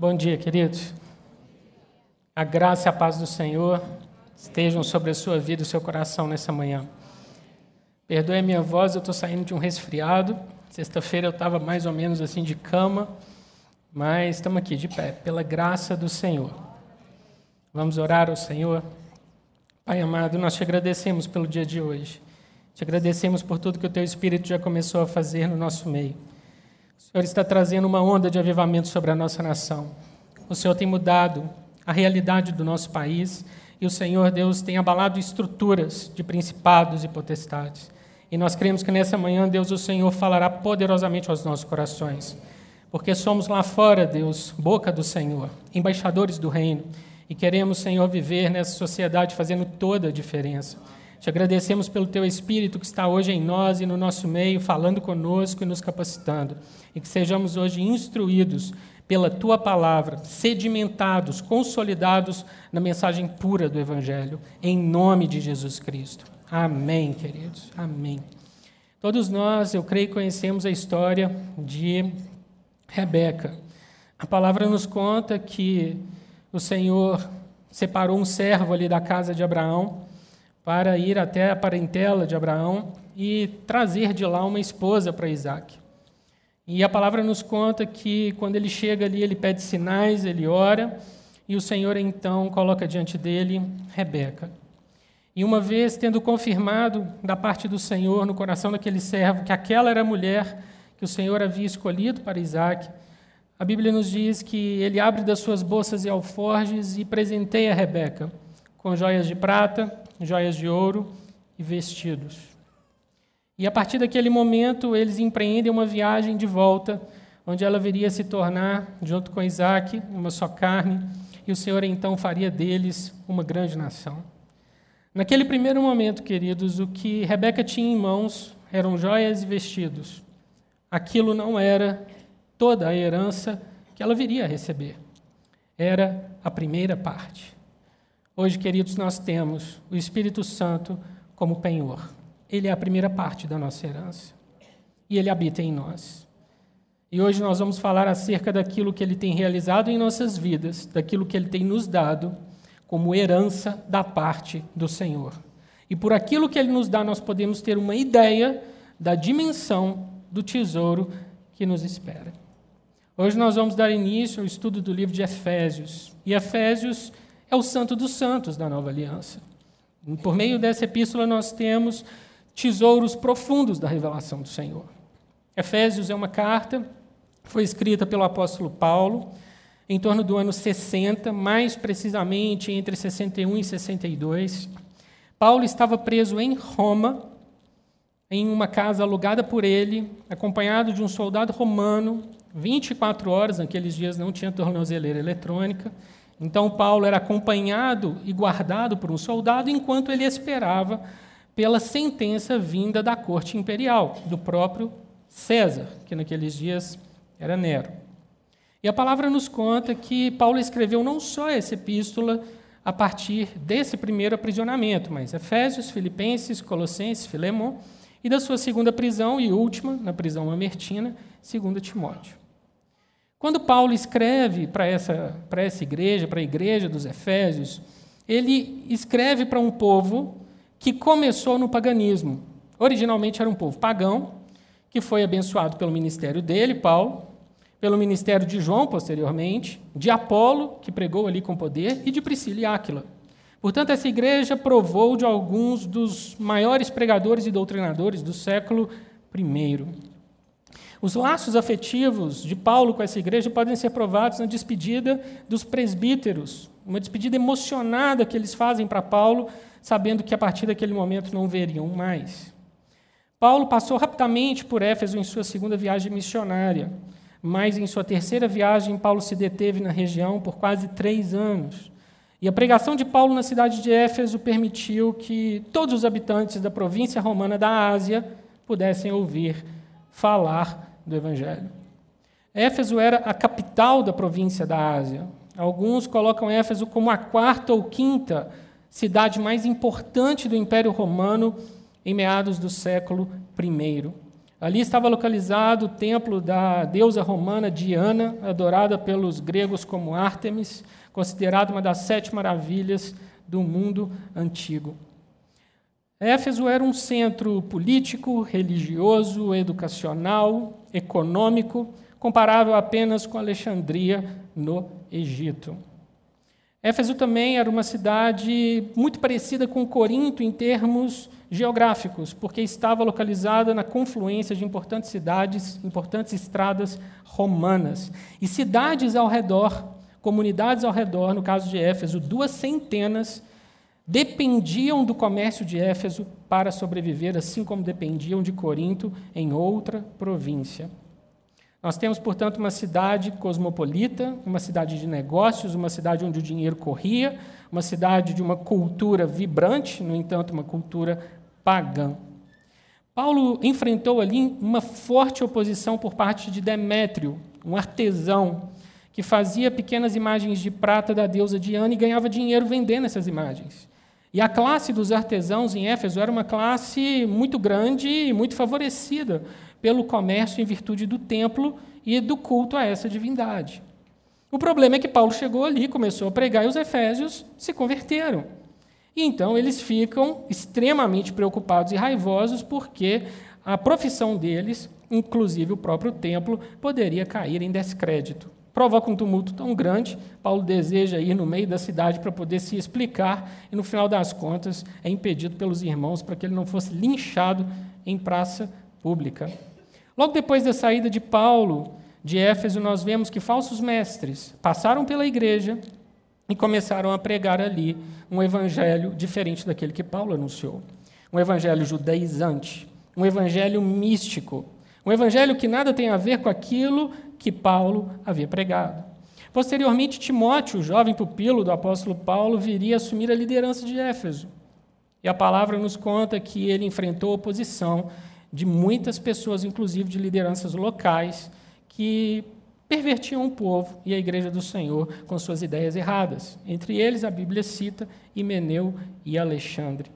Bom dia, queridos. A graça e a paz do Senhor estejam sobre a sua vida e o seu coração nessa manhã. Perdoe a minha voz, eu estou saindo de um resfriado. Sexta-feira eu estava mais ou menos assim de cama, mas estamos aqui de pé, pela graça do Senhor. Vamos orar ao Senhor. Pai amado, nós te agradecemos pelo dia de hoje. Te agradecemos por tudo que o teu Espírito já começou a fazer no nosso meio. O Senhor está trazendo uma onda de avivamento sobre a nossa nação. O Senhor tem mudado a realidade do nosso país e o Senhor Deus tem abalado estruturas de principados e potestades. E nós cremos que nessa manhã, Deus, o Senhor falará poderosamente aos nossos corações. Porque somos lá fora, Deus, boca do Senhor, embaixadores do reino. E queremos, Senhor, viver nessa sociedade fazendo toda a diferença. Te agradecemos pelo teu Espírito que está hoje em nós e no nosso meio, falando conosco e nos capacitando. E que sejamos hoje instruídos pela tua palavra, sedimentados, consolidados na mensagem pura do Evangelho, em nome de Jesus Cristo. Amém, queridos. Amém. Todos nós, eu creio, conhecemos a história de Rebeca. A palavra nos conta que o Senhor separou um servo ali da casa de Abraão para ir até a parentela de Abraão e trazer de lá uma esposa para Isaac. E a palavra nos conta que quando ele chega ali, ele pede sinais, ele ora, e o Senhor então coloca diante dele Rebeca. E uma vez tendo confirmado da parte do Senhor no coração daquele servo que aquela era a mulher que o Senhor havia escolhido para Isaac, a Bíblia nos diz que ele abre das suas bolsas e alforjes e presenteia Rebeca com joias de prata, joias de ouro e vestidos. E a partir daquele momento, eles empreendem uma viagem de volta, onde ela viria se tornar, junto com Isaac, uma só carne, e o Senhor então faria deles uma grande nação. Naquele primeiro momento, queridos, o que Rebeca tinha em mãos eram joias e vestidos. Aquilo não era toda a herança que ela viria a receber. Era a primeira parte. Hoje, queridos, nós temos o Espírito Santo como penhor. Ele é a primeira parte da nossa herança. E ele habita em nós. E hoje nós vamos falar acerca daquilo que ele tem realizado em nossas vidas, daquilo que ele tem nos dado como herança da parte do Senhor. E por aquilo que ele nos dá, nós podemos ter uma ideia da dimensão do tesouro que nos espera. Hoje nós vamos dar início ao estudo do livro de Efésios. E Efésios é o santo dos santos da nova aliança. Por meio dessa epístola, nós temos tesouros profundos da revelação do Senhor. Efésios é uma carta, foi escrita pelo apóstolo Paulo em torno do ano 60, mais precisamente entre 61 e 62. Paulo estava preso em Roma, em uma casa alugada por ele, acompanhado de um soldado romano, 24 horas, naqueles dias não tinha tornozeleira eletrônica, então, Paulo era acompanhado e guardado por um soldado enquanto ele esperava pela sentença vinda da corte imperial, do próprio César, que naqueles dias era Nero. E a palavra nos conta que Paulo escreveu não só essa epístola a partir desse primeiro aprisionamento, mas Efésios, Filipenses, Colossenses, Filemon, e da sua segunda prisão e última, na prisão mamertina, segunda Timóteo. Quando Paulo escreve para essa, para essa igreja, para a igreja dos Efésios, ele escreve para um povo que começou no paganismo. Originalmente era um povo pagão, que foi abençoado pelo ministério dele, Paulo, pelo ministério de João, posteriormente, de Apolo, que pregou ali com poder, e de Priscila e Áquila. Portanto, essa igreja provou de alguns dos maiores pregadores e doutrinadores do século I. Os laços afetivos de Paulo com essa igreja podem ser provados na despedida dos presbíteros, uma despedida emocionada que eles fazem para Paulo, sabendo que a partir daquele momento não veriam mais. Paulo passou rapidamente por Éfeso em sua segunda viagem missionária, mas em sua terceira viagem, Paulo se deteve na região por quase três anos. E a pregação de Paulo na cidade de Éfeso permitiu que todos os habitantes da província romana da Ásia pudessem ouvir falar do Evangelho. Éfeso era a capital da província da Ásia. Alguns colocam Éfeso como a quarta ou quinta cidade mais importante do Império Romano em meados do século I. Ali estava localizado o templo da deusa romana Diana, adorada pelos gregos como Ártemis, considerada uma das sete maravilhas do mundo antigo. Éfeso era um centro político, religioso, educacional, econômico, comparável apenas com Alexandria, no Egito. Éfeso também era uma cidade muito parecida com Corinto em termos geográficos, porque estava localizada na confluência de importantes cidades, importantes estradas romanas. E cidades ao redor, comunidades ao redor, no caso de Éfeso, duas centenas dependiam do comércio de Éfeso para sobreviver, assim como dependiam de Corinto em outra província. Nós temos, portanto, uma cidade cosmopolita, uma cidade de negócios, uma cidade onde o dinheiro corria, uma cidade de uma cultura vibrante, no entanto, uma cultura pagã. Paulo enfrentou ali uma forte oposição por parte de Demétrio, um artesão que fazia pequenas imagens de prata da deusa Diana e ganhava dinheiro vendendo essas imagens. E a classe dos artesãos em Éfeso era uma classe muito grande e muito favorecida pelo comércio em virtude do templo e do culto a essa divindade. O problema é que Paulo chegou ali, começou a pregar e os efésios se converteram. E então eles ficam extremamente preocupados e raivosos porque a profissão deles, inclusive o próprio templo, poderia cair em descrédito provoca um tumulto tão grande. Paulo deseja ir no meio da cidade para poder se explicar, e no final das contas é impedido pelos irmãos para que ele não fosse linchado em praça pública. Logo depois da saída de Paulo de Éfeso, nós vemos que falsos mestres passaram pela igreja e começaram a pregar ali um evangelho diferente daquele que Paulo anunciou. Um evangelho judaizante, um evangelho místico, um evangelho que nada tem a ver com aquilo que Paulo havia pregado. Posteriormente, Timóteo, o jovem pupilo do apóstolo Paulo, viria assumir a liderança de Éfeso. E a palavra nos conta que ele enfrentou oposição de muitas pessoas, inclusive de lideranças locais, que pervertiam o povo e a igreja do Senhor com suas ideias erradas. Entre eles, a Bíblia cita Himeneu e Alexandre.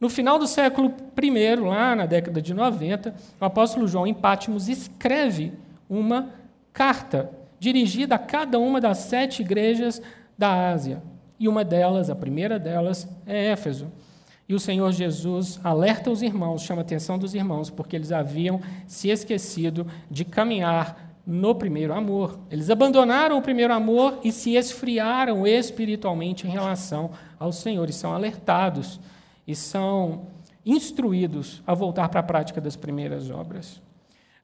No final do século I, lá na década de 90, o apóstolo João em Pátimos escreve uma carta dirigida a cada uma das sete igrejas da Ásia. E uma delas, a primeira delas, é Éfeso. E o Senhor Jesus alerta os irmãos, chama a atenção dos irmãos, porque eles haviam se esquecido de caminhar no primeiro amor. Eles abandonaram o primeiro amor e se esfriaram espiritualmente em relação ao Senhor, e são alertados e são instruídos a voltar para a prática das primeiras obras.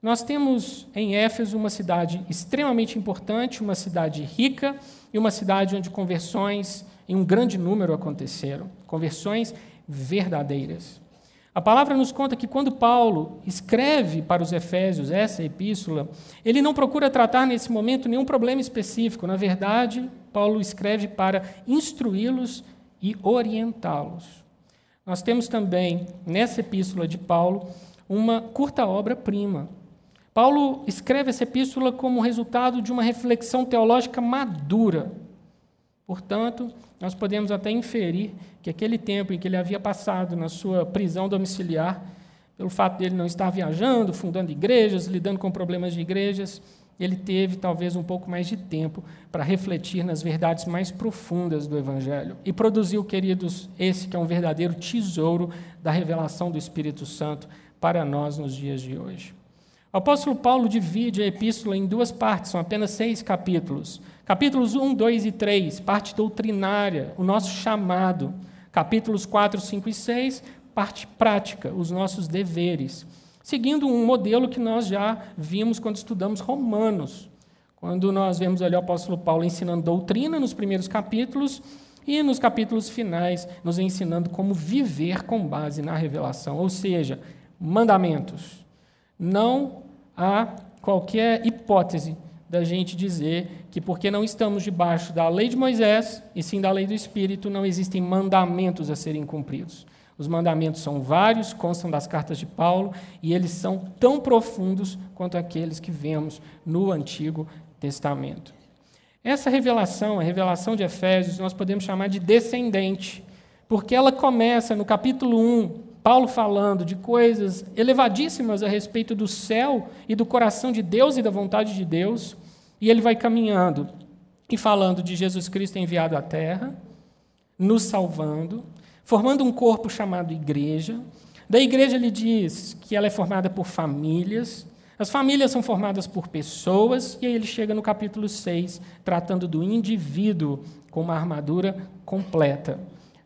Nós temos em Éfeso uma cidade extremamente importante, uma cidade rica e uma cidade onde conversões em um grande número aconteceram conversões verdadeiras. A palavra nos conta que quando Paulo escreve para os Efésios essa epístola, ele não procura tratar nesse momento nenhum problema específico. Na verdade, Paulo escreve para instruí-los e orientá-los. Nós temos também, nessa epístola de Paulo, uma curta obra-prima, Paulo escreve essa epístola como resultado de uma reflexão teológica madura. Portanto, nós podemos até inferir que aquele tempo em que ele havia passado na sua prisão domiciliar, pelo fato de ele não estar viajando, fundando igrejas, lidando com problemas de igrejas, ele teve talvez um pouco mais de tempo para refletir nas verdades mais profundas do Evangelho. E produziu, queridos, esse que é um verdadeiro tesouro da revelação do Espírito Santo para nós nos dias de hoje. O apóstolo Paulo divide a epístola em duas partes, são apenas seis capítulos. Capítulos 1, 2 e 3, parte doutrinária, o nosso chamado. Capítulos 4, 5 e 6, parte prática, os nossos deveres. Seguindo um modelo que nós já vimos quando estudamos Romanos. Quando nós vemos ali o apóstolo Paulo ensinando doutrina nos primeiros capítulos e nos capítulos finais nos ensinando como viver com base na revelação, ou seja, mandamentos. Não há qualquer hipótese da gente dizer que, porque não estamos debaixo da lei de Moisés, e sim da lei do Espírito, não existem mandamentos a serem cumpridos. Os mandamentos são vários, constam das cartas de Paulo, e eles são tão profundos quanto aqueles que vemos no Antigo Testamento. Essa revelação, a revelação de Efésios, nós podemos chamar de descendente, porque ela começa no capítulo 1, Paulo falando de coisas elevadíssimas a respeito do céu e do coração de Deus e da vontade de Deus, e ele vai caminhando e falando de Jesus Cristo enviado à terra, nos salvando, formando um corpo chamado igreja. Da igreja ele diz que ela é formada por famílias, as famílias são formadas por pessoas, e aí ele chega no capítulo 6, tratando do indivíduo com uma armadura completa.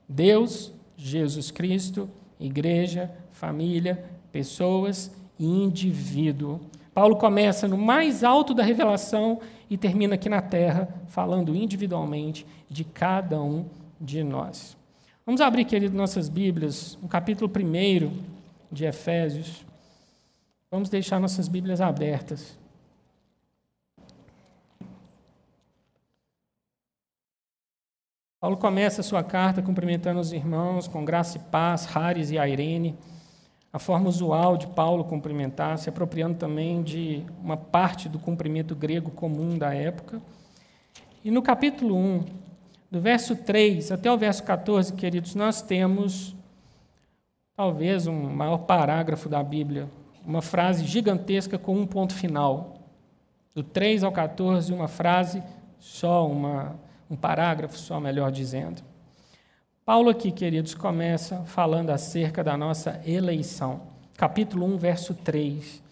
Deus, Jesus Cristo, igreja, família, pessoas e indivíduo. Paulo começa no mais alto da revelação e termina aqui na terra, falando individualmente de cada um de nós. Vamos abrir, querido, nossas Bíblias, no capítulo 1 de Efésios. Vamos deixar nossas Bíblias abertas. Paulo começa a sua carta cumprimentando os irmãos com graça e paz, Haris e Airene, a forma usual de Paulo cumprimentar, se apropriando também de uma parte do cumprimento grego comum da época. E no capítulo 1, do verso 3 até o verso 14, queridos, nós temos talvez um maior parágrafo da Bíblia, uma frase gigantesca com um ponto final. Do 3 ao 14, uma frase só, uma um parágrafo só, melhor dizendo. Paulo aqui, queridos, começa falando acerca da nossa eleição. Capítulo 1, verso 3.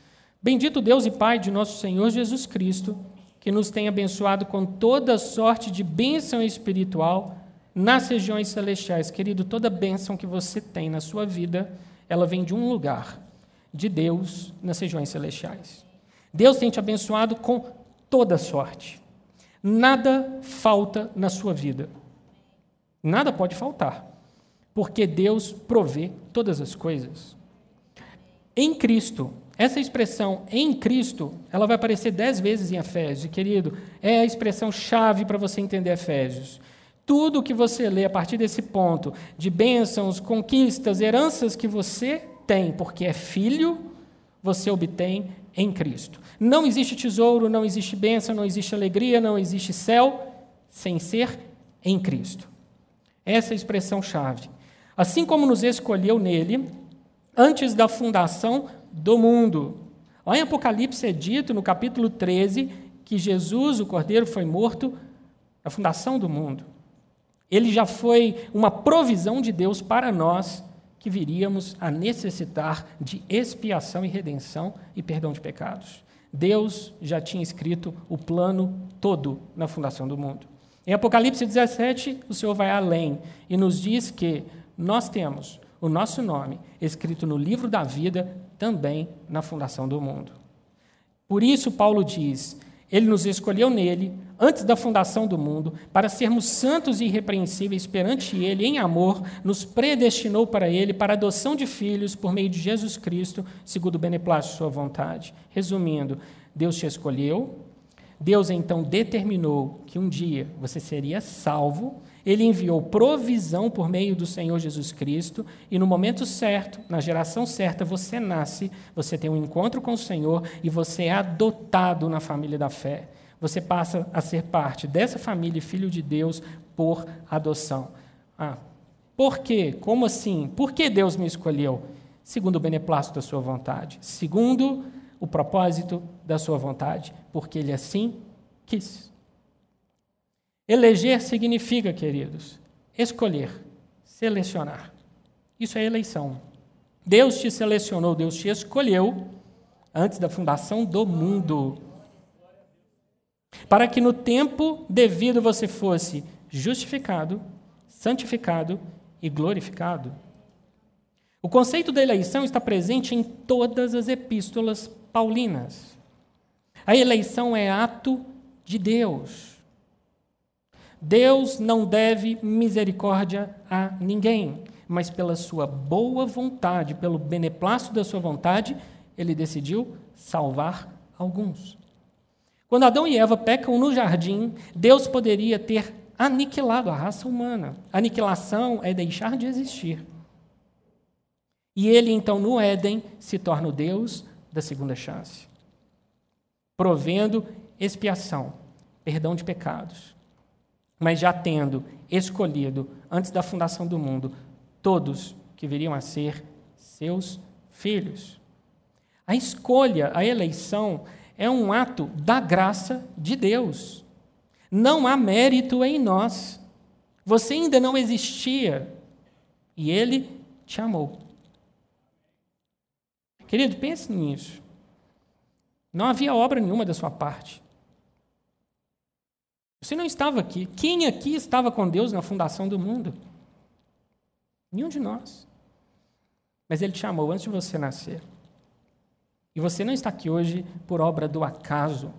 Bendito Deus e Pai de nosso Senhor Jesus Cristo, que nos tem abençoado com toda sorte de bênção espiritual nas regiões celestiais. Querido, toda bênção que você tem na sua vida, ela vem de um lugar, de Deus nas regiões celestiais. Deus tem te abençoado com toda sorte. Nada falta na sua vida. Nada pode faltar, porque Deus provê todas as coisas. Em Cristo, essa expressão em Cristo, ela vai aparecer dez vezes em Efésios, querido, é a expressão chave para você entender Efésios. Tudo que você lê a partir desse ponto, de bênçãos, conquistas, heranças que você tem, porque é filho, você obtém em Cristo. Não existe tesouro, não existe bênção, não existe alegria, não existe céu sem ser em Cristo. Essa é a expressão chave. Assim como nos escolheu nele antes da fundação do mundo. Lá em Apocalipse é dito, no capítulo 13, que Jesus, o Cordeiro, foi morto na fundação do mundo. Ele já foi uma provisão de Deus para nós que viríamos a necessitar de expiação e redenção e perdão de pecados. Deus já tinha escrito o plano todo na fundação do mundo. Em Apocalipse 17, o Senhor vai além e nos diz que nós temos o nosso nome escrito no livro da vida também na fundação do mundo. Por isso, Paulo diz: Ele nos escolheu nele antes da fundação do mundo, para sermos santos e irrepreensíveis perante Ele em amor, nos predestinou para Ele para adoção de filhos por meio de Jesus Cristo, segundo o beneplácito de Sua vontade. Resumindo, Deus te escolheu, Deus então determinou que um dia você seria salvo, ele enviou provisão por meio do Senhor Jesus Cristo, e no momento certo, na geração certa, você nasce, você tem um encontro com o Senhor e você é adotado na família da fé você passa a ser parte dessa família, filho de Deus, por adoção. Ah, por quê? Como assim? Por que Deus me escolheu? Segundo o beneplácito da sua vontade. Segundo o propósito da sua vontade. Porque Ele assim quis. Eleger significa, queridos, escolher, selecionar. Isso é eleição. Deus te selecionou, Deus te escolheu antes da fundação do mundo para que no tempo devido você fosse justificado, santificado e glorificado. O conceito da eleição está presente em todas as epístolas paulinas. A eleição é ato de Deus. Deus não deve misericórdia a ninguém, mas pela sua boa vontade, pelo beneplácito da sua vontade, ele decidiu salvar alguns. Quando Adão e Eva pecam no jardim, Deus poderia ter aniquilado a raça humana. Aniquilação é deixar de existir. E ele, então, no Éden, se torna o Deus da segunda chance, provendo expiação, perdão de pecados, mas já tendo escolhido, antes da fundação do mundo, todos que viriam a ser seus filhos. A escolha, a eleição, é um ato da graça de Deus. Não há mérito em nós. Você ainda não existia e Ele te amou. Querido, pense nisso. Não havia obra nenhuma da sua parte. Você não estava aqui. Quem aqui estava com Deus na fundação do mundo? Nenhum de nós. Mas Ele te chamou antes de você nascer. E você não está aqui hoje por obra do acaso,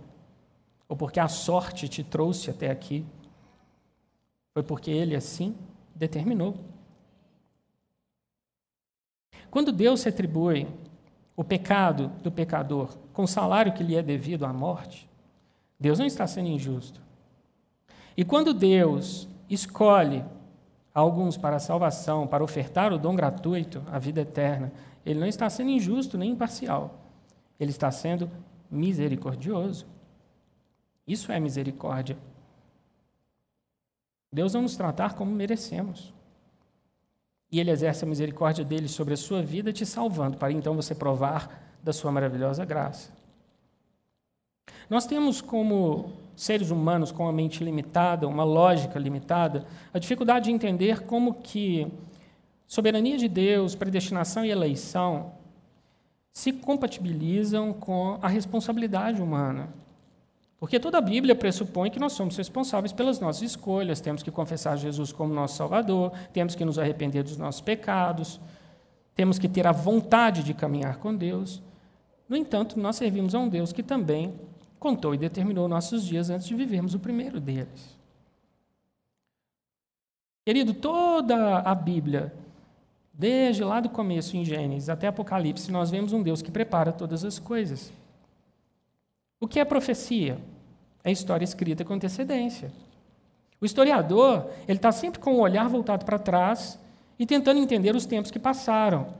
ou porque a sorte te trouxe até aqui. Foi porque Ele assim determinou. Quando Deus se atribui o pecado do pecador com o salário que lhe é devido à morte, Deus não está sendo injusto. E quando Deus escolhe alguns para a salvação, para ofertar o dom gratuito, a vida eterna, ele não está sendo injusto nem imparcial. Ele está sendo misericordioso. Isso é misericórdia. Deus não nos tratar como merecemos. E Ele exerce a misericórdia dele sobre a sua vida, te salvando, para então você provar da sua maravilhosa graça. Nós temos como seres humanos com uma mente limitada, uma lógica limitada, a dificuldade de entender como que soberania de Deus, predestinação e eleição se compatibilizam com a responsabilidade humana. Porque toda a Bíblia pressupõe que nós somos responsáveis pelas nossas escolhas, temos que confessar Jesus como nosso Salvador, temos que nos arrepender dos nossos pecados, temos que ter a vontade de caminhar com Deus. No entanto, nós servimos a um Deus que também contou e determinou nossos dias antes de vivermos o primeiro deles. Querido, toda a Bíblia, desde lá do começo em Gênesis até Apocalipse, nós vemos um Deus que prepara todas as coisas. O que é profecia? É história escrita com antecedência. O historiador ele está sempre com o olhar voltado para trás e tentando entender os tempos que passaram.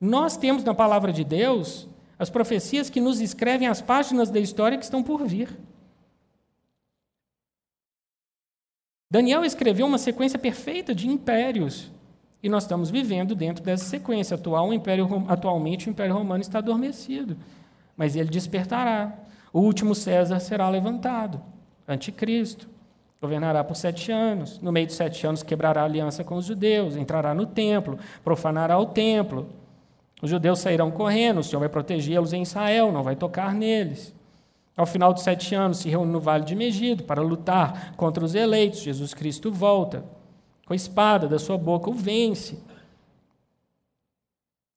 Nós temos na palavra de Deus as profecias que nos escrevem as páginas da história que estão por vir. Daniel escreveu uma sequência perfeita de impérios e nós estamos vivendo dentro dessa sequência atual. O império, atualmente, o Império Romano está adormecido, mas ele despertará. O último César será levantado, anticristo. Governará por sete anos. No meio de sete anos, quebrará aliança com os judeus, entrará no templo, profanará o templo. Os judeus sairão correndo, o Senhor vai protegê-los em Israel, não vai tocar neles. Ao final dos sete anos, se reúne no vale de Megido para lutar contra os eleitos. Jesus Cristo volta. Com a espada da sua boca o vence.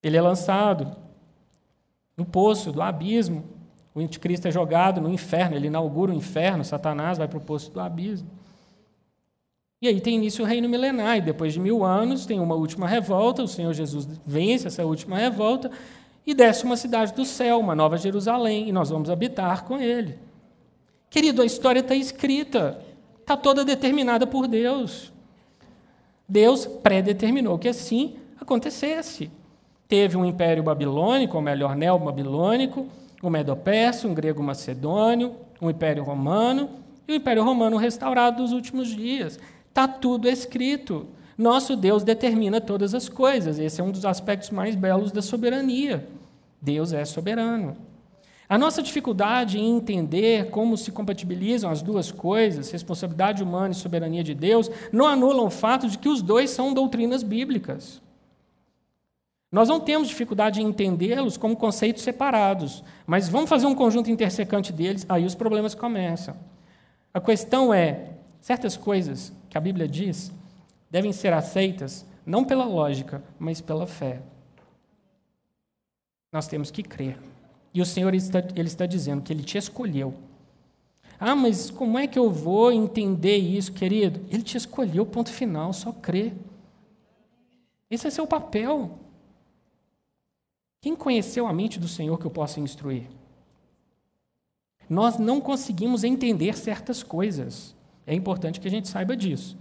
Ele é lançado no poço do abismo. O anticristo é jogado no inferno, ele inaugura o inferno, Satanás vai para o poço do abismo. E aí tem início o reino milenar, e depois de mil anos tem uma última revolta, o Senhor Jesus vence essa última revolta e desce uma cidade do céu, uma nova Jerusalém, e nós vamos habitar com ele. Querido, a história está escrita, está toda determinada por Deus. Deus predeterminou que assim acontecesse. Teve um império babilônico, ou melhor, neo-babilônico, um medo-persa, um grego-macedônio, um império romano e o império romano restaurado nos últimos dias. Está tudo escrito. Nosso Deus determina todas as coisas. Esse é um dos aspectos mais belos da soberania. Deus é soberano. A nossa dificuldade em entender como se compatibilizam as duas coisas, responsabilidade humana e soberania de Deus, não anulam o fato de que os dois são doutrinas bíblicas. Nós não temos dificuldade em entendê-los como conceitos separados, mas vamos fazer um conjunto intersecante deles, aí os problemas começam. A questão é: certas coisas que a Bíblia diz devem ser aceitas não pela lógica, mas pela fé. Nós temos que crer. E o Senhor está, ele está dizendo que Ele te escolheu. Ah, mas como é que eu vou entender isso, querido? Ele te escolheu, ponto final, só crer. Esse é seu papel. Quem conheceu a mente do Senhor que eu possa instruir? Nós não conseguimos entender certas coisas. É importante que a gente saiba disso.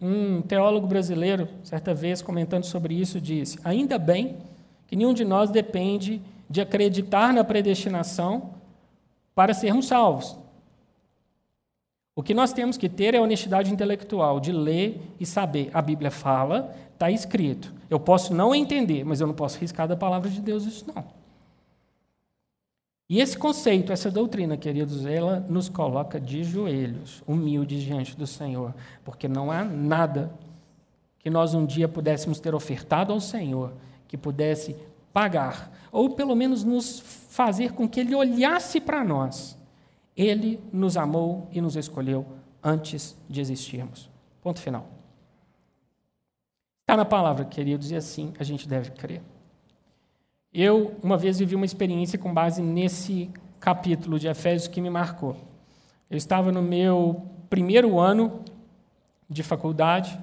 Um teólogo brasileiro, certa vez, comentando sobre isso, disse: Ainda bem que nenhum de nós depende de acreditar na predestinação para sermos salvos. O que nós temos que ter é a honestidade intelectual de ler e saber. A Bíblia fala, está escrito. Eu posso não entender, mas eu não posso riscar da palavra de Deus isso não. E esse conceito, essa doutrina, queridos, ela nos coloca de joelhos, humildes diante do Senhor, porque não há nada que nós um dia pudéssemos ter ofertado ao Senhor que pudesse pagar, ou pelo menos nos fazer com que Ele olhasse para nós. Ele nos amou e nos escolheu antes de existirmos. Ponto final. Está na palavra, queridos, e assim a gente deve crer. Eu, uma vez, vivi uma experiência com base nesse capítulo de Efésios que me marcou. Eu estava no meu primeiro ano de faculdade,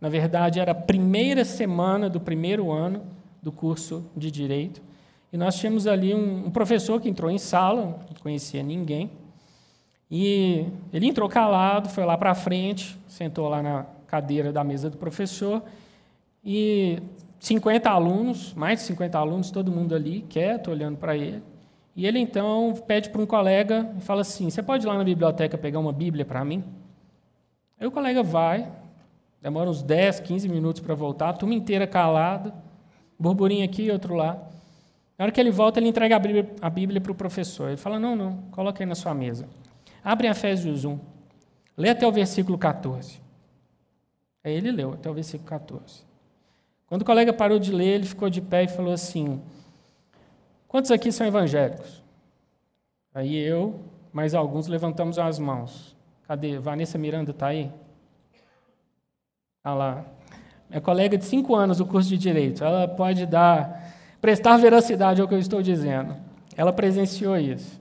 na verdade, era a primeira semana do primeiro ano do curso de Direito, e nós tínhamos ali um, um professor que entrou em sala, não conhecia ninguém, e ele entrou calado, foi lá para frente, sentou lá na cadeira da mesa do professor, e 50 alunos, mais de 50 alunos, todo mundo ali, quieto, olhando para ele. E ele então pede para um colega e fala assim: Você pode ir lá na biblioteca pegar uma Bíblia para mim? Aí o colega vai, demora uns 10, 15 minutos para voltar, a turma inteira calada, burburinho aqui outro lá. Na hora que ele volta, ele entrega a Bíblia para o professor. Ele fala: Não, não, coloca aí na sua mesa. Abre Efésios 1, lê até o versículo 14. Aí ele leu até o versículo 14. Quando o colega parou de ler, ele ficou de pé e falou assim: Quantos aqui são evangélicos? Aí eu, mais alguns, levantamos as mãos. Cadê? Vanessa Miranda está aí? Está lá. Minha colega de cinco anos do curso de Direito. Ela pode dar, prestar veracidade ao que eu estou dizendo. Ela presenciou isso.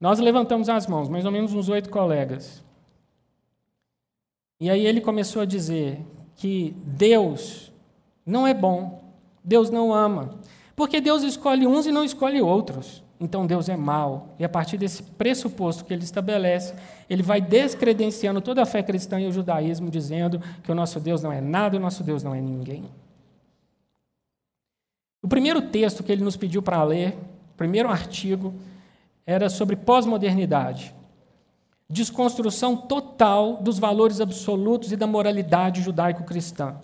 Nós levantamos as mãos, mais ou menos uns oito colegas. E aí ele começou a dizer que Deus não é bom. Deus não ama. Porque Deus escolhe uns e não escolhe outros. Então Deus é mau. E a partir desse pressuposto que ele estabelece, ele vai descredenciando toda a fé cristã e o judaísmo, dizendo que o nosso Deus não é nada, o nosso Deus não é ninguém. O primeiro texto que ele nos pediu para ler, o primeiro artigo, era sobre pós-modernidade. Desconstrução total dos valores absolutos e da moralidade judaico-cristã.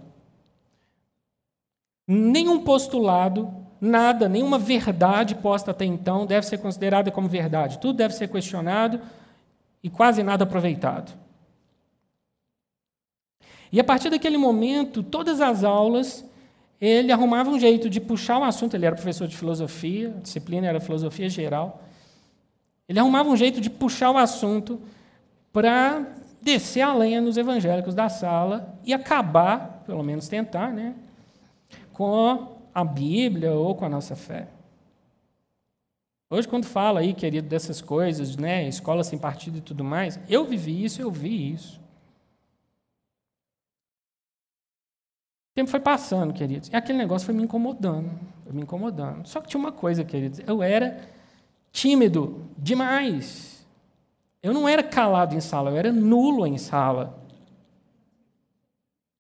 Nenhum postulado, nada, nenhuma verdade posta até então deve ser considerada como verdade. Tudo deve ser questionado e quase nada aproveitado. E a partir daquele momento, todas as aulas, ele arrumava um jeito de puxar o assunto. Ele era professor de filosofia, a disciplina era filosofia geral. Ele arrumava um jeito de puxar o assunto para descer a lenha nos evangélicos da sala e acabar, pelo menos tentar, né, com a Bíblia ou com a nossa fé. Hoje, quando fala aí, querido, dessas coisas, né, escola sem partido e tudo mais, eu vivi isso, eu vi isso. O tempo foi passando, queridos, e aquele negócio foi me incomodando, foi me incomodando. Só que tinha uma coisa, queridos, eu era tímido demais. Eu não era calado em sala, eu era nulo em sala.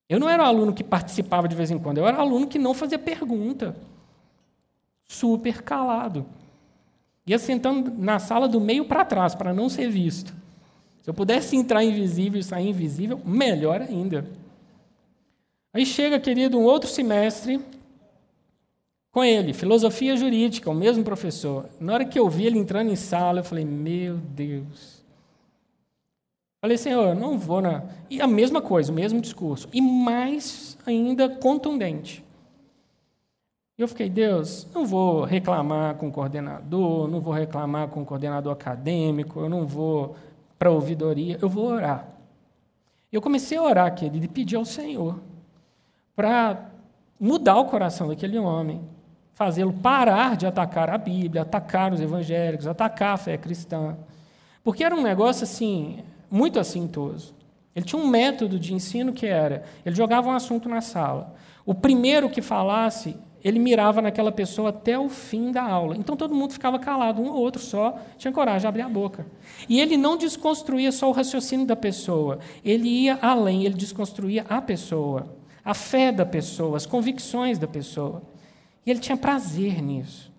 Eu não era o aluno que participava de vez em quando, eu era o aluno que não fazia pergunta. Super calado. Ia sentando na sala do meio para trás, para não ser visto. Se eu pudesse entrar invisível e sair invisível, melhor ainda. Aí chega, querido, um outro semestre com ele, filosofia jurídica, o mesmo professor. Na hora que eu vi ele entrando em sala, eu falei: Meu Deus, Falei, Senhor, não vou na. E a mesma coisa, o mesmo discurso. E mais ainda contundente. E eu fiquei, Deus, não vou reclamar com o coordenador, não vou reclamar com o coordenador acadêmico, eu não vou para a ouvidoria, eu vou orar. Eu comecei a orar, querido, e pedir ao Senhor para mudar o coração daquele homem, fazê-lo parar de atacar a Bíblia, atacar os evangélicos, atacar a fé cristã. Porque era um negócio assim, muito assintoso. Ele tinha um método de ensino que era: ele jogava um assunto na sala. O primeiro que falasse, ele mirava naquela pessoa até o fim da aula. Então todo mundo ficava calado, um ou outro só tinha coragem de abrir a boca. E ele não desconstruía só o raciocínio da pessoa, ele ia além, ele desconstruía a pessoa, a fé da pessoa, as convicções da pessoa. E ele tinha prazer nisso.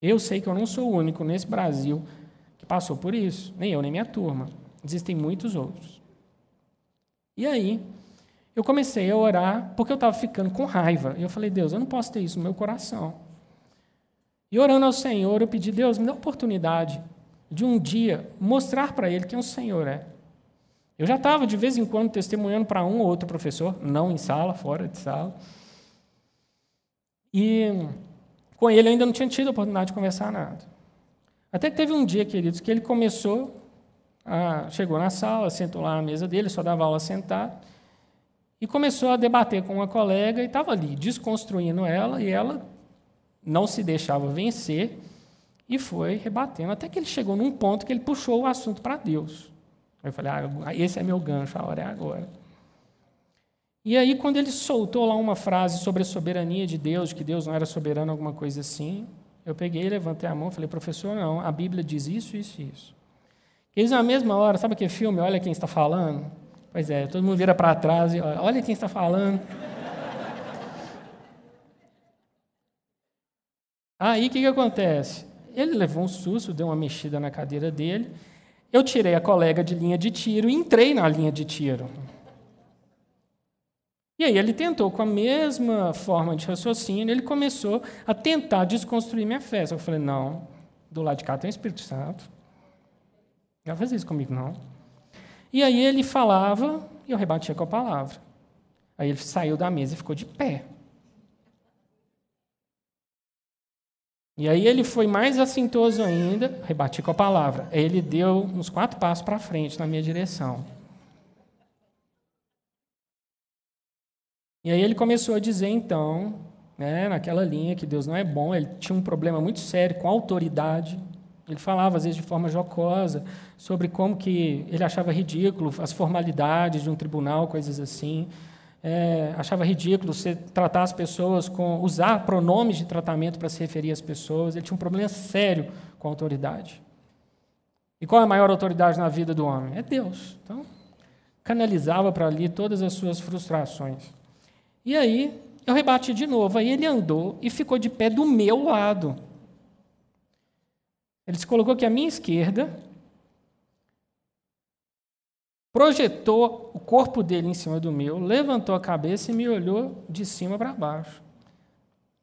Eu sei que eu não sou o único nesse Brasil passou por isso, nem eu, nem minha turma. Existem muitos outros. E aí, eu comecei a orar porque eu estava ficando com raiva. E eu falei, Deus, eu não posso ter isso no meu coração. E orando ao Senhor, eu pedi, Deus, me dá a oportunidade de um dia mostrar para Ele quem o Senhor é. Eu já estava, de vez em quando, testemunhando para um ou outro professor, não em sala, fora de sala. E com ele eu ainda não tinha tido a oportunidade de conversar nada. Até que teve um dia, queridos, que ele começou, a, chegou na sala, sentou lá na mesa dele, só dava aula sentado, e começou a debater com uma colega e estava ali, desconstruindo ela, e ela não se deixava vencer e foi rebatendo, até que ele chegou num ponto que ele puxou o assunto para Deus. Eu falei, ah, esse é meu gancho, a hora é agora. E aí, quando ele soltou lá uma frase sobre a soberania de Deus, que Deus não era soberano, alguma coisa assim, eu peguei, levantei a mão falei, professor, não, a Bíblia diz isso, isso e isso. Eles, na mesma hora, sabe aquele filme, Olha Quem Está Falando? Pois é, todo mundo vira para trás e olha, olha quem está falando. Aí, o que, que acontece? Ele levou um susto, deu uma mexida na cadeira dele, eu tirei a colega de linha de tiro e entrei na linha de tiro. E aí ele tentou, com a mesma forma de raciocínio, ele começou a tentar desconstruir minha fé. eu falei, não, do lado de cá tem o Espírito Santo. Não vai fazer isso comigo, não. E aí ele falava e eu rebatia com a palavra. Aí ele saiu da mesa e ficou de pé. E aí ele foi mais assintoso ainda, rebati com a palavra. Aí ele deu uns quatro passos para frente na minha direção. E aí ele começou a dizer, então, né, naquela linha que Deus não é bom, ele tinha um problema muito sério com a autoridade. Ele falava, às vezes, de forma jocosa, sobre como que ele achava ridículo as formalidades de um tribunal, coisas assim. É, achava ridículo você tratar as pessoas com usar pronomes de tratamento para se referir às pessoas. Ele tinha um problema sério com a autoridade. E qual é a maior autoridade na vida do homem? É Deus. Então, canalizava para ali todas as suas frustrações. E aí eu rebati de novo. Aí ele andou e ficou de pé do meu lado. Ele se colocou aqui à minha esquerda, projetou o corpo dele em cima do meu, levantou a cabeça e me olhou de cima para baixo.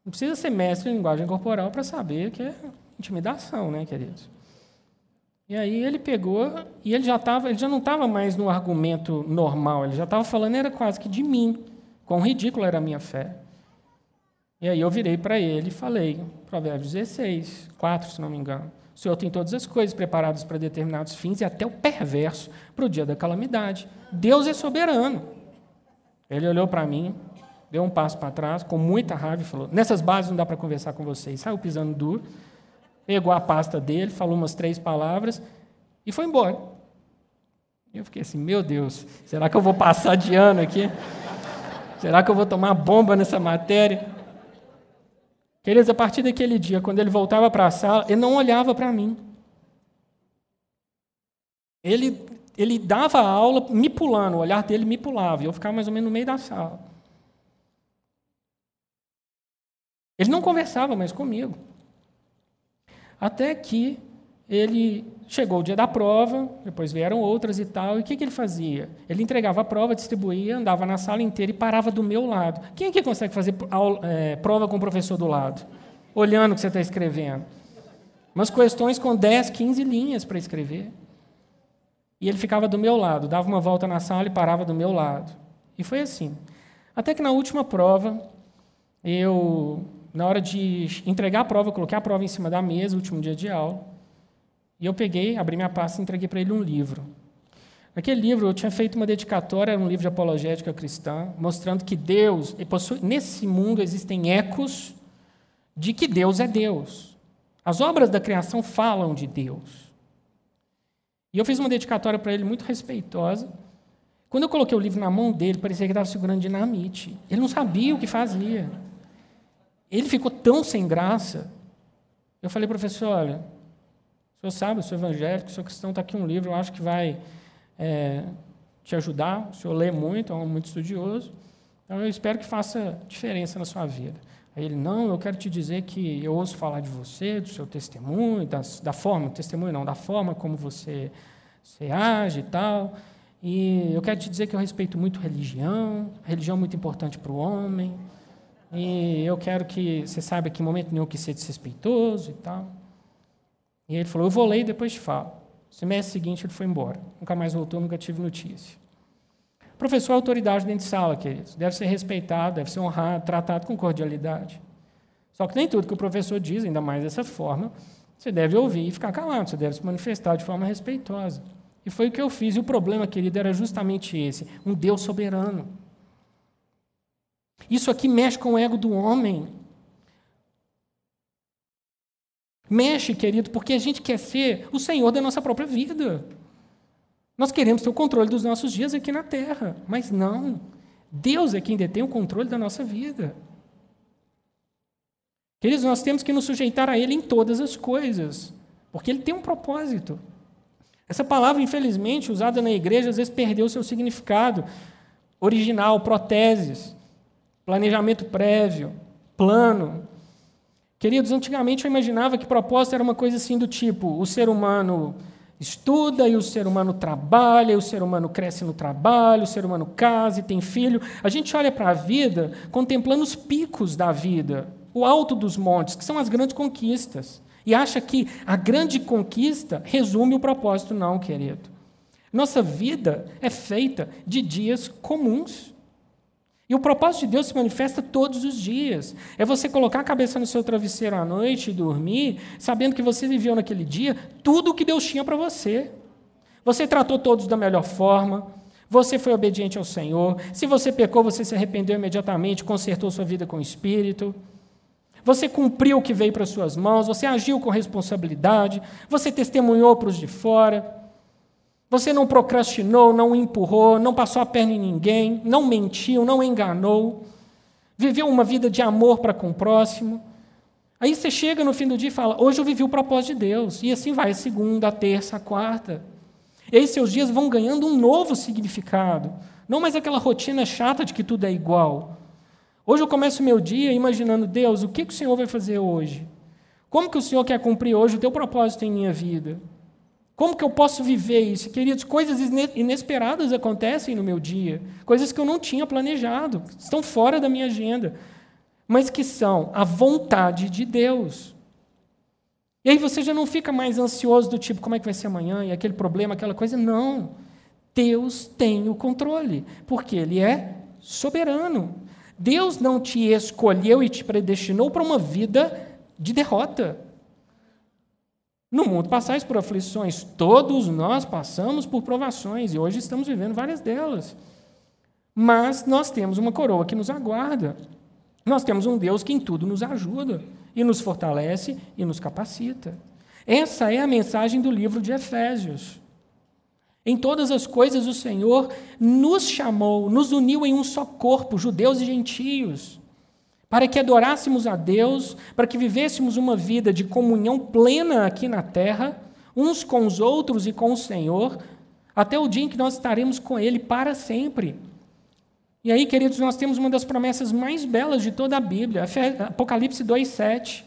Não precisa ser mestre em linguagem corporal para saber que é intimidação, né, queridos? E aí ele pegou e ele já tava, ele já não estava mais no argumento normal, ele já estava falando era quase que de mim. Quão ridícula era a minha fé. E aí eu virei para ele e falei, Provérbios 16, 4, se não me engano. O Senhor tem todas as coisas preparadas para determinados fins e até o perverso para o dia da calamidade. Deus é soberano. Ele olhou para mim, deu um passo para trás, com muita raiva, e falou: Nessas bases não dá para conversar com vocês. Saiu pisando duro, pegou a pasta dele, falou umas três palavras e foi embora. E eu fiquei assim: Meu Deus, será que eu vou passar de ano aqui? Será que eu vou tomar bomba nessa matéria? Queridos, a partir daquele dia, quando ele voltava para a sala, ele não olhava para mim. Ele, ele dava a aula me pulando, o olhar dele me pulava, e eu ficava mais ou menos no meio da sala. Ele não conversava mais comigo. Até que ele chegou o dia da prova, depois vieram outras e tal, e o que, que ele fazia? Ele entregava a prova, distribuía, andava na sala inteira e parava do meu lado. Quem aqui consegue fazer aula, é, prova com o professor do lado? Olhando o que você está escrevendo. Umas questões com 10, 15 linhas para escrever. E ele ficava do meu lado, dava uma volta na sala e parava do meu lado. E foi assim. Até que na última prova, eu, na hora de entregar a prova, coloquei a prova em cima da mesa, último dia de aula. E eu peguei, abri minha pasta e entreguei para ele um livro. Naquele livro eu tinha feito uma dedicatória, era um livro de apologética cristã, mostrando que Deus, possui, nesse mundo existem ecos de que Deus é Deus. As obras da criação falam de Deus. E eu fiz uma dedicatória para ele muito respeitosa. Quando eu coloquei o livro na mão dele, parecia que estava segurando dinamite. Ele não sabia o que fazia. Ele ficou tão sem graça. Eu falei, professor, olha, senhor sabe, eu sou evangélico, sou cristão, está aqui um livro, eu acho que vai é, te ajudar. O senhor lê muito, é um muito estudioso. Então, eu espero que faça diferença na sua vida. Aí ele, não, eu quero te dizer que eu ouço falar de você, do seu testemunho, das, da forma, testemunho não, da forma como você, você age e tal. E eu quero te dizer que eu respeito muito religião, religião é muito importante para o homem. E eu quero que você saiba que em momento nenhum que ser desrespeitoso e tal. E ele falou, eu vou ler e depois te falo. Semestre seguinte ele foi embora. Nunca mais voltou, nunca tive notícia. Professor é autoridade dentro de sala, queridos. Deve ser respeitado, deve ser honrado, tratado com cordialidade. Só que nem tudo que o professor diz, ainda mais dessa forma, você deve ouvir e ficar calado, você deve se manifestar de forma respeitosa. E foi o que eu fiz. E o problema, querido, era justamente esse: um Deus soberano. Isso aqui mexe com o ego do homem. Mexe, querido, porque a gente quer ser o Senhor da nossa própria vida. Nós queremos ter o controle dos nossos dias aqui na terra, mas não. Deus é quem detém o controle da nossa vida. Queridos, nós temos que nos sujeitar a Ele em todas as coisas, porque Ele tem um propósito. Essa palavra, infelizmente, usada na igreja, às vezes perdeu seu significado original, proteses, planejamento prévio, plano. Queridos, antigamente eu imaginava que propósito era uma coisa assim do tipo: o ser humano estuda e o ser humano trabalha, e o ser humano cresce no trabalho, o ser humano casa e tem filho. A gente olha para a vida contemplando os picos da vida, o alto dos montes, que são as grandes conquistas, e acha que a grande conquista resume o propósito. Não, querido. Nossa vida é feita de dias comuns. E o propósito de Deus se manifesta todos os dias. É você colocar a cabeça no seu travesseiro à noite e dormir, sabendo que você viveu naquele dia tudo o que Deus tinha para você. Você tratou todos da melhor forma, você foi obediente ao Senhor. Se você pecou, você se arrependeu imediatamente, consertou sua vida com o Espírito. Você cumpriu o que veio para suas mãos, você agiu com responsabilidade, você testemunhou para os de fora. Você não procrastinou, não empurrou, não passou a perna em ninguém, não mentiu, não enganou, viveu uma vida de amor para com o próximo. Aí você chega no fim do dia e fala: Hoje eu vivi o propósito de Deus. E assim vai, segunda, terça, quarta. E aí seus dias vão ganhando um novo significado. Não mais aquela rotina chata de que tudo é igual. Hoje eu começo o meu dia imaginando: Deus, o que, que o Senhor vai fazer hoje? Como que o Senhor quer cumprir hoje o teu propósito em minha vida? Como que eu posso viver isso? Queridos, coisas inesperadas acontecem no meu dia, coisas que eu não tinha planejado, estão fora da minha agenda, mas que são a vontade de Deus. E aí você já não fica mais ansioso do tipo, como é que vai ser amanhã, e aquele problema, aquela coisa. Não. Deus tem o controle, porque Ele é soberano. Deus não te escolheu e te predestinou para uma vida de derrota. No mundo passais por aflições, todos nós passamos por provações e hoje estamos vivendo várias delas. Mas nós temos uma coroa que nos aguarda. Nós temos um Deus que em tudo nos ajuda e nos fortalece e nos capacita. Essa é a mensagem do livro de Efésios. Em todas as coisas, o Senhor nos chamou, nos uniu em um só corpo, judeus e gentios para que adorássemos a Deus, para que vivêssemos uma vida de comunhão plena aqui na terra, uns com os outros e com o Senhor, até o dia em que nós estaremos com Ele para sempre. E aí, queridos, nós temos uma das promessas mais belas de toda a Bíblia, Apocalipse 2,7.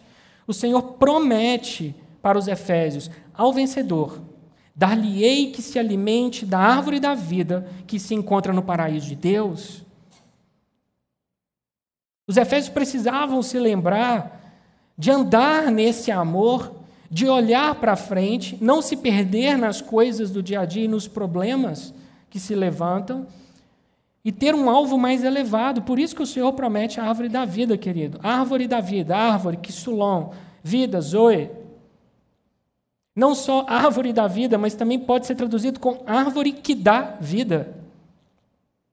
O Senhor promete para os Efésios: ao vencedor, dar-lhe-ei que se alimente da árvore da vida que se encontra no paraíso de Deus. Os efésios precisavam se lembrar de andar nesse amor, de olhar para frente, não se perder nas coisas do dia a dia e nos problemas que se levantam e ter um alvo mais elevado. Por isso que o Senhor promete a árvore da vida, querido. Árvore da vida, árvore, sulom, vida, zoe. Não só árvore da vida, mas também pode ser traduzido com árvore que dá vida.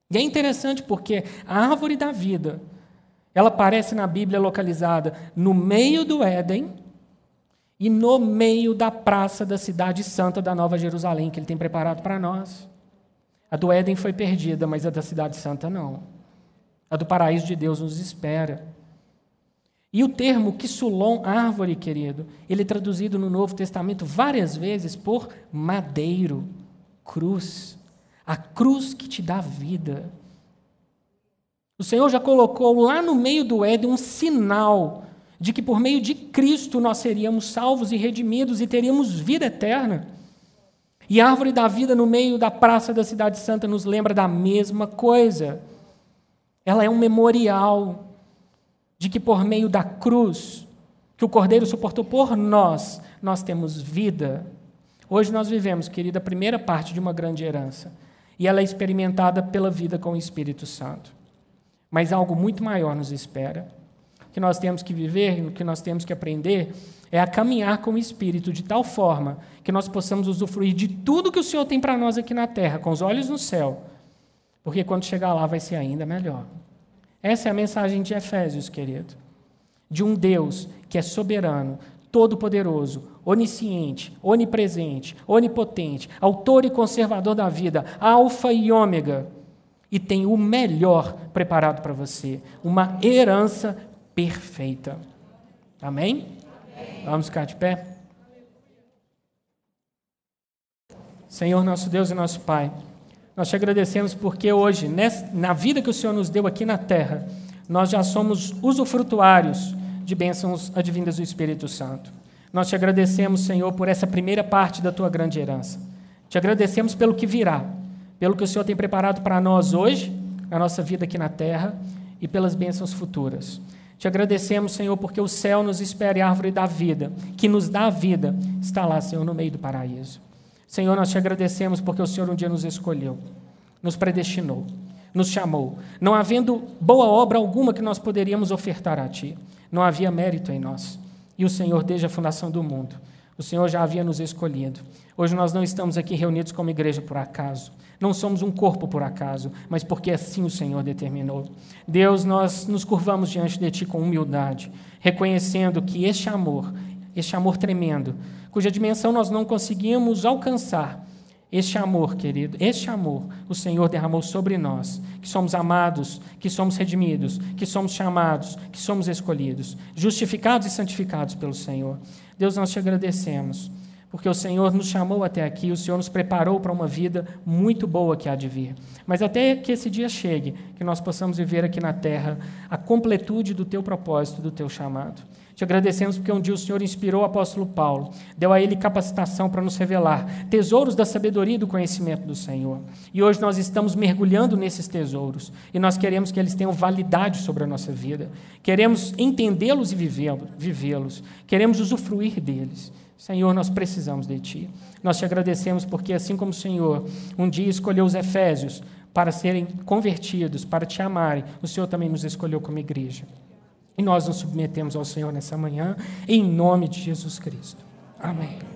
E é interessante porque a árvore da vida ela aparece na Bíblia localizada no meio do Éden e no meio da praça da cidade santa da Nova Jerusalém, que ele tem preparado para nós. A do Éden foi perdida, mas a da cidade santa não. A do paraíso de Deus nos espera. E o termo Kissulon, árvore, querido, ele é traduzido no Novo Testamento várias vezes por madeiro, cruz. A cruz que te dá vida. O Senhor já colocou lá no meio do Éden um sinal de que por meio de Cristo nós seríamos salvos e redimidos e teríamos vida eterna. E a árvore da vida no meio da praça da Cidade Santa nos lembra da mesma coisa. Ela é um memorial de que por meio da cruz, que o Cordeiro suportou por nós, nós temos vida. Hoje nós vivemos, querida, a primeira parte de uma grande herança. E ela é experimentada pela vida com o Espírito Santo. Mas algo muito maior nos espera. O que nós temos que viver, o que nós temos que aprender, é a caminhar com o Espírito de tal forma que nós possamos usufruir de tudo que o Senhor tem para nós aqui na terra, com os olhos no céu, porque quando chegar lá vai ser ainda melhor. Essa é a mensagem de Efésios, querido. De um Deus que é soberano, todo-poderoso, onisciente, onipresente, onipotente, autor e conservador da vida, alfa e ômega, e tem o melhor preparado para você, uma herança perfeita. Amém? Vamos ficar de pé? Senhor, nosso Deus e nosso Pai, nós te agradecemos porque hoje, na vida que o Senhor nos deu aqui na terra, nós já somos usufrutuários de bênçãos advindas do Espírito Santo. Nós te agradecemos, Senhor, por essa primeira parte da tua grande herança. Te agradecemos pelo que virá, pelo que o Senhor tem preparado para nós hoje, na nossa vida aqui na terra, e pelas bênçãos futuras. Te agradecemos, Senhor, porque o céu nos espera e a árvore da vida, que nos dá a vida, está lá, Senhor, no meio do paraíso. Senhor, nós te agradecemos porque o Senhor um dia nos escolheu, nos predestinou, nos chamou, não havendo boa obra alguma que nós poderíamos ofertar a Ti. Não havia mérito em nós. E o Senhor, desde a fundação do mundo, o Senhor já havia nos escolhido. Hoje nós não estamos aqui reunidos como igreja por acaso. Não somos um corpo por acaso, mas porque assim o Senhor determinou. Deus, nós nos curvamos diante de Ti com humildade, reconhecendo que este amor, este amor tremendo, cuja dimensão nós não conseguimos alcançar, este amor, querido, este amor o Senhor derramou sobre nós, que somos amados, que somos redimidos, que somos chamados, que somos escolhidos, justificados e santificados pelo Senhor. Deus, nós te agradecemos porque o Senhor nos chamou até aqui, o Senhor nos preparou para uma vida muito boa que há de vir. Mas até que esse dia chegue, que nós possamos viver aqui na terra a completude do teu propósito, do teu chamado. Te agradecemos porque um dia o Senhor inspirou o apóstolo Paulo, deu a ele capacitação para nos revelar tesouros da sabedoria e do conhecimento do Senhor. E hoje nós estamos mergulhando nesses tesouros e nós queremos que eles tenham validade sobre a nossa vida. Queremos entendê-los e vivê-los. Queremos usufruir deles. Senhor, nós precisamos de Ti. Nós te agradecemos porque, assim como o Senhor um dia escolheu os Efésios para serem convertidos, para te amarem, o Senhor também nos escolheu como igreja. E nós nos submetemos ao Senhor nessa manhã, em nome de Jesus Cristo. Amém.